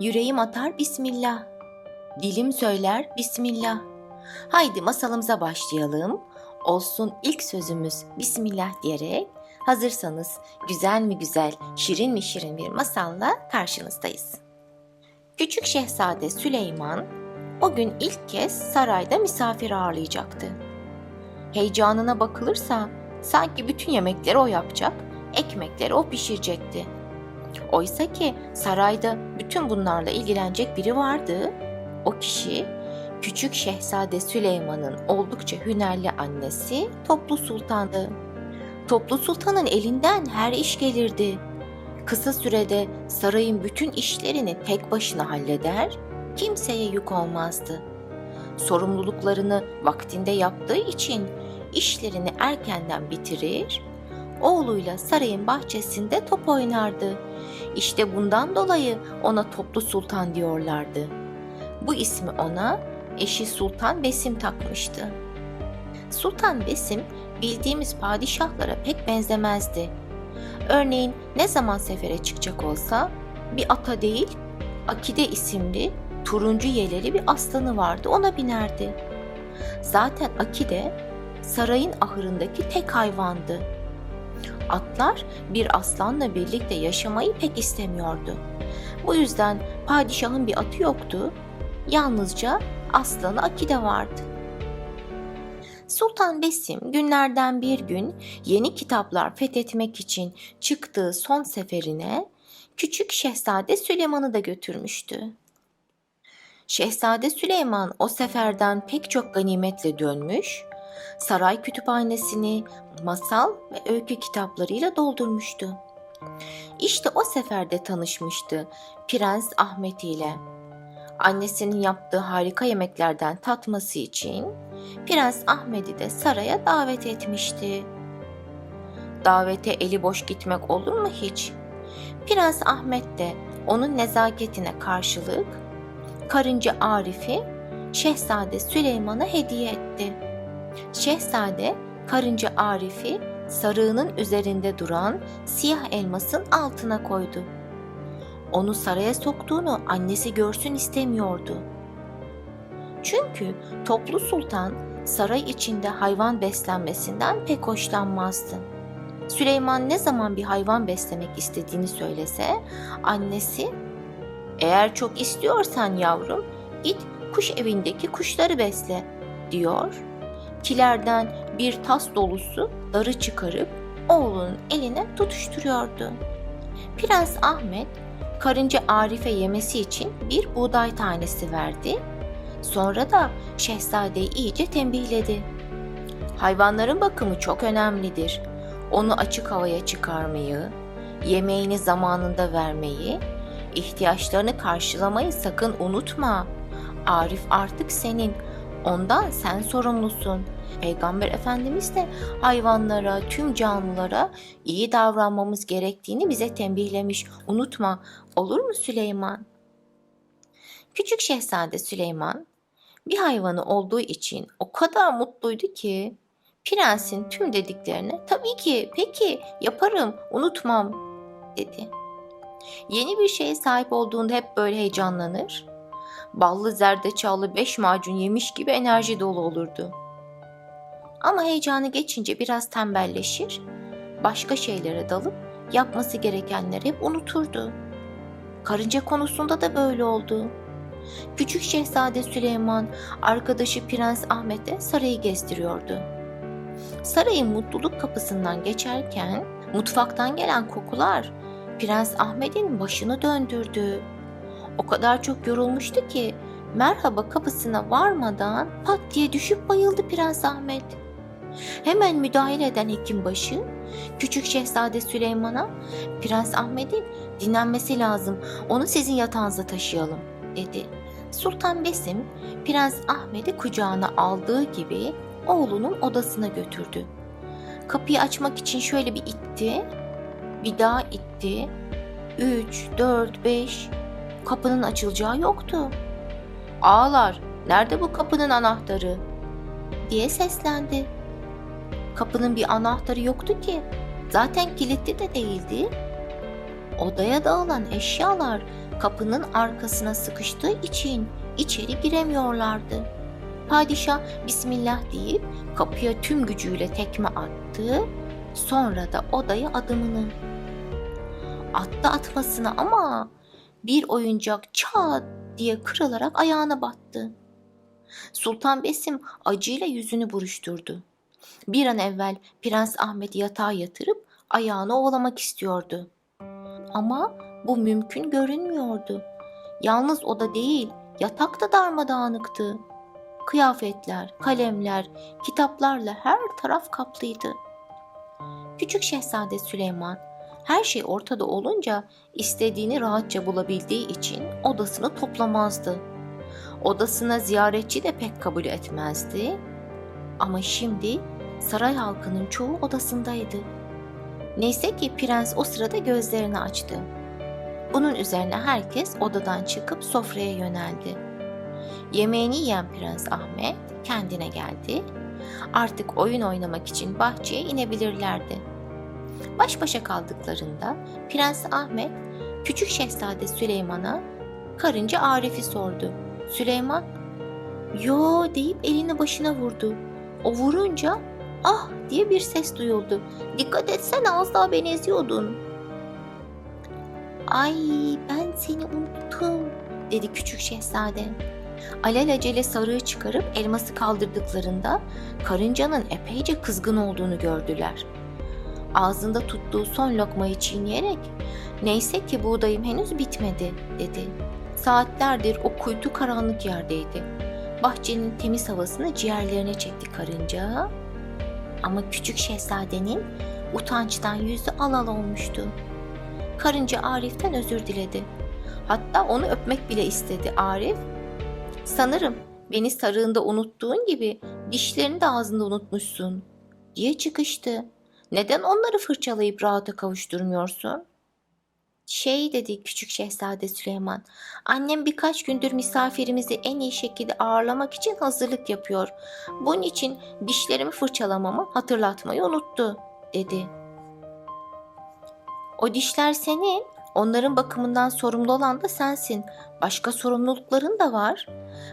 Yüreğim atar Bismillah. Dilim söyler Bismillah. Haydi masalımıza başlayalım. Olsun ilk sözümüz Bismillah diyerek hazırsanız güzel mi güzel, şirin mi şirin bir masalla karşınızdayız. Küçük Şehzade Süleyman o gün ilk kez sarayda misafir ağırlayacaktı. Heyecanına bakılırsa sanki bütün yemekleri o yapacak, ekmekleri o pişirecekti. Oysa ki sarayda bütün bunlarla ilgilenecek biri vardı. O kişi Küçük Şehzade Süleyman'ın oldukça hünerli annesi Toplu Sultan'dı. Toplu Sultan'ın elinden her iş gelirdi. Kısa sürede sarayın bütün işlerini tek başına halleder, kimseye yük olmazdı. Sorumluluklarını vaktinde yaptığı için işlerini erkenden bitirir, oğluyla sarayın bahçesinde top oynardı. İşte bundan dolayı ona Toplu Sultan diyorlardı. Bu ismi ona eşi Sultan Besim takmıştı. Sultan Besim bildiğimiz padişahlara pek benzemezdi. Örneğin ne zaman sefere çıkacak olsa bir ata değil, Akide isimli turuncu yeleli bir aslanı vardı ona binerdi. Zaten Akide sarayın ahırındaki tek hayvandı. Atlar bir aslanla birlikte yaşamayı pek istemiyordu. Bu yüzden padişahın bir atı yoktu, yalnızca aslanı Akide vardı. Sultan Besim günlerden bir gün yeni kitaplar fethetmek için çıktığı son seferine küçük Şehzade Süleyman'ı da götürmüştü. Şehzade Süleyman o seferden pek çok ganimetle dönmüş, saray kütüphanesini masal ve öykü kitaplarıyla doldurmuştu. İşte o seferde tanışmıştı Prens Ahmet ile. Annesinin yaptığı harika yemeklerden tatması için Prens Ahmet'i de saraya davet etmişti. Davete eli boş gitmek olur mu hiç? Prens Ahmet de onun nezaketine karşılık karınca Arif'i Şehzade Süleyman'a hediye etti. Şehzade karınca Arif'i sarığının üzerinde duran siyah elmasın altına koydu. Onu saraya soktuğunu annesi görsün istemiyordu. Çünkü Toplu Sultan saray içinde hayvan beslenmesinden pek hoşlanmazdı. Süleyman ne zaman bir hayvan beslemek istediğini söylese annesi eğer çok istiyorsan yavrum git kuş evindeki kuşları besle diyor. Kilerden bir tas dolusu darı çıkarıp oğlunun eline tutuşturuyordu. Prens Ahmet karınca Arif'e yemesi için bir buğday tanesi verdi. Sonra da şehzadeyi iyice tembihledi. Hayvanların bakımı çok önemlidir. Onu açık havaya çıkarmayı, yemeğini zamanında vermeyi, ihtiyaçlarını karşılamayı sakın unutma. Arif artık senin. Ondan sen sorumlusun. Peygamber Efendimiz de hayvanlara, tüm canlılara iyi davranmamız gerektiğini bize tembihlemiş. Unutma. Olur mu Süleyman? Küçük Şehzade Süleyman bir hayvanı olduğu için o kadar mutluydu ki prensin tüm dediklerine tabii ki peki yaparım unutmam dedi. Yeni bir şeye sahip olduğunda hep böyle heyecanlanır. Ballı zerdeçallı beş macun yemiş gibi enerji dolu olurdu. Ama heyecanı geçince biraz tembelleşir, başka şeylere dalıp yapması gerekenleri hep unuturdu. Karınca konusunda da böyle oldu. Küçük Şehzade Süleyman arkadaşı Prens Ahmet'e sarayı gezdiriyordu. Sarayın mutluluk kapısından geçerken mutfaktan gelen kokular Prens Ahmet'in başını döndürdü. O kadar çok yorulmuştu ki merhaba kapısına varmadan pat diye düşüp bayıldı Prens Ahmet. Hemen müdahale eden hekimbaşı küçük şehzade Süleyman'a Prens Ahmet'in dinlenmesi lazım onu sizin yatağınıza taşıyalım dedi. Sultan Besim Prens Ahmet'i kucağına aldığı gibi oğlunun odasına götürdü. Kapıyı açmak için şöyle bir itti, bir daha itti. Üç, dört, beş. Kapının açılacağı yoktu. Ağlar, nerede bu kapının anahtarı? diye seslendi. Kapının bir anahtarı yoktu ki. Zaten kilitli de değildi. Odaya dağılan eşyalar kapının arkasına sıkıştığı için içeri giremiyorlardı. Padişah Bismillah deyip kapıya tüm gücüyle tekme attı. Sonra da odaya adımını. Attı atmasına ama bir oyuncak çat diye kırılarak ayağına battı. Sultan Besim acıyla yüzünü buruşturdu. Bir an evvel Prens Ahmet'i yatağa yatırıp ayağını ovalamak istiyordu. Ama bu mümkün görünmüyordu. Yalnız oda değil, yatak da darmadağınıktı. Kıyafetler, kalemler, kitaplarla her taraf kaplıydı. Küçük Şehzade Süleyman her şey ortada olunca istediğini rahatça bulabildiği için odasını toplamazdı. Odasına ziyaretçi de pek kabul etmezdi. Ama şimdi saray halkının çoğu odasındaydı. Neyse ki prens o sırada gözlerini açtı. Bunun üzerine herkes odadan çıkıp sofraya yöneldi. Yemeğini yiyen Prens Ahmet kendine geldi. Artık oyun oynamak için bahçeye inebilirlerdi. Baş başa kaldıklarında Prens Ahmet küçük şehzade Süleyman'a karınca Arif'i sordu. Süleyman yo deyip elini başına vurdu. O vurunca ah diye bir ses duyuldu. Dikkat etsene az daha beni eziyordun. Ay ben seni unuttum dedi küçük şehzade. Alelacele sarığı çıkarıp elması kaldırdıklarında karıncanın epeyce kızgın olduğunu gördüler. Ağzında tuttuğu son lokmayı çiğneyerek neyse ki buğdayım henüz bitmedi dedi. Saatlerdir o kuytu karanlık yerdeydi. Bahçenin temiz havasını ciğerlerine çekti karınca. Ama küçük şehzadenin utançtan yüzü alal olmuştu. Karınca Arif'ten özür diledi. Hatta onu öpmek bile istedi Arif. Sanırım beni sarığında unuttuğun gibi dişlerini de ağzında unutmuşsun diye çıkıştı. Neden onları fırçalayıp rahata kavuşturmuyorsun? Şey dedi küçük şehzade Süleyman. Annem birkaç gündür misafirimizi en iyi şekilde ağırlamak için hazırlık yapıyor. Bunun için dişlerimi fırçalamamı hatırlatmayı unuttu dedi. O dişler senin. Onların bakımından sorumlu olan da sensin. Başka sorumlulukların da var.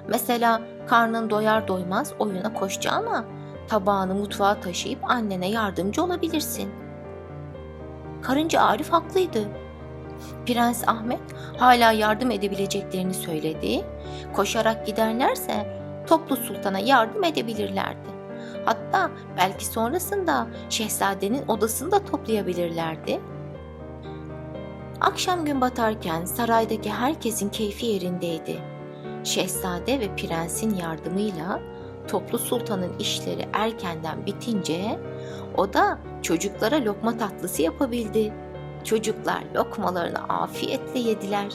Mesela karnın doyar doymaz oyuna koşacağına tabağını mutfağa taşıyıp annene yardımcı olabilirsin. Karınca Arif haklıydı. Prens Ahmet hala yardım edebileceklerini söyledi. Koşarak giderlerse toplu sultana yardım edebilirlerdi. Hatta belki sonrasında şehzadenin odasını da toplayabilirlerdi. Akşam gün batarken saraydaki herkesin keyfi yerindeydi. Şehzade ve prensin yardımıyla toplu sultanın işleri erkenden bitince o da çocuklara lokma tatlısı yapabildi. Çocuklar lokmalarını afiyetle yediler.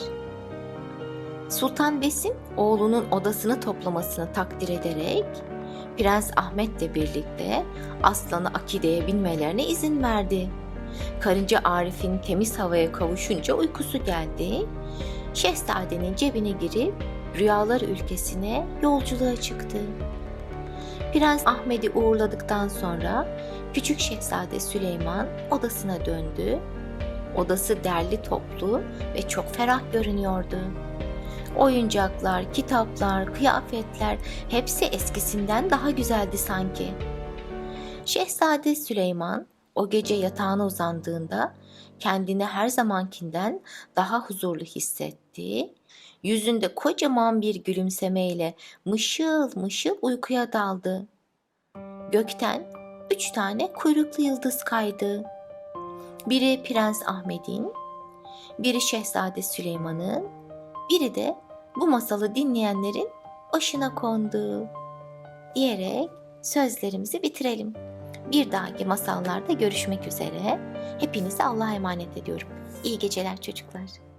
Sultan Besim oğlunun odasını toplamasını takdir ederek Prens Ahmet'le birlikte aslanı Akide'ye binmelerine izin verdi. Karınca Arif'in temiz havaya kavuşunca uykusu geldi. Şehzadenin cebine girip rüyalar ülkesine yolculuğa çıktı. Prens Ahmet'i uğurladıktan sonra küçük şehzade Süleyman odasına döndü. Odası derli toplu ve çok ferah görünüyordu. Oyuncaklar, kitaplar, kıyafetler hepsi eskisinden daha güzeldi sanki. Şehzade Süleyman o gece yatağına uzandığında kendini her zamankinden daha huzurlu hissetti. Yüzünde kocaman bir gülümsemeyle mışıl mışıl uykuya daldı. Gökten üç tane kuyruklu yıldız kaydı. Biri Prens Ahmet'in, biri Şehzade Süleyman'ın, biri de bu masalı dinleyenlerin başına kondu. Diyerek sözlerimizi bitirelim. Bir dahaki masallarda görüşmek üzere. Hepinizi Allah'a emanet ediyorum. İyi geceler çocuklar.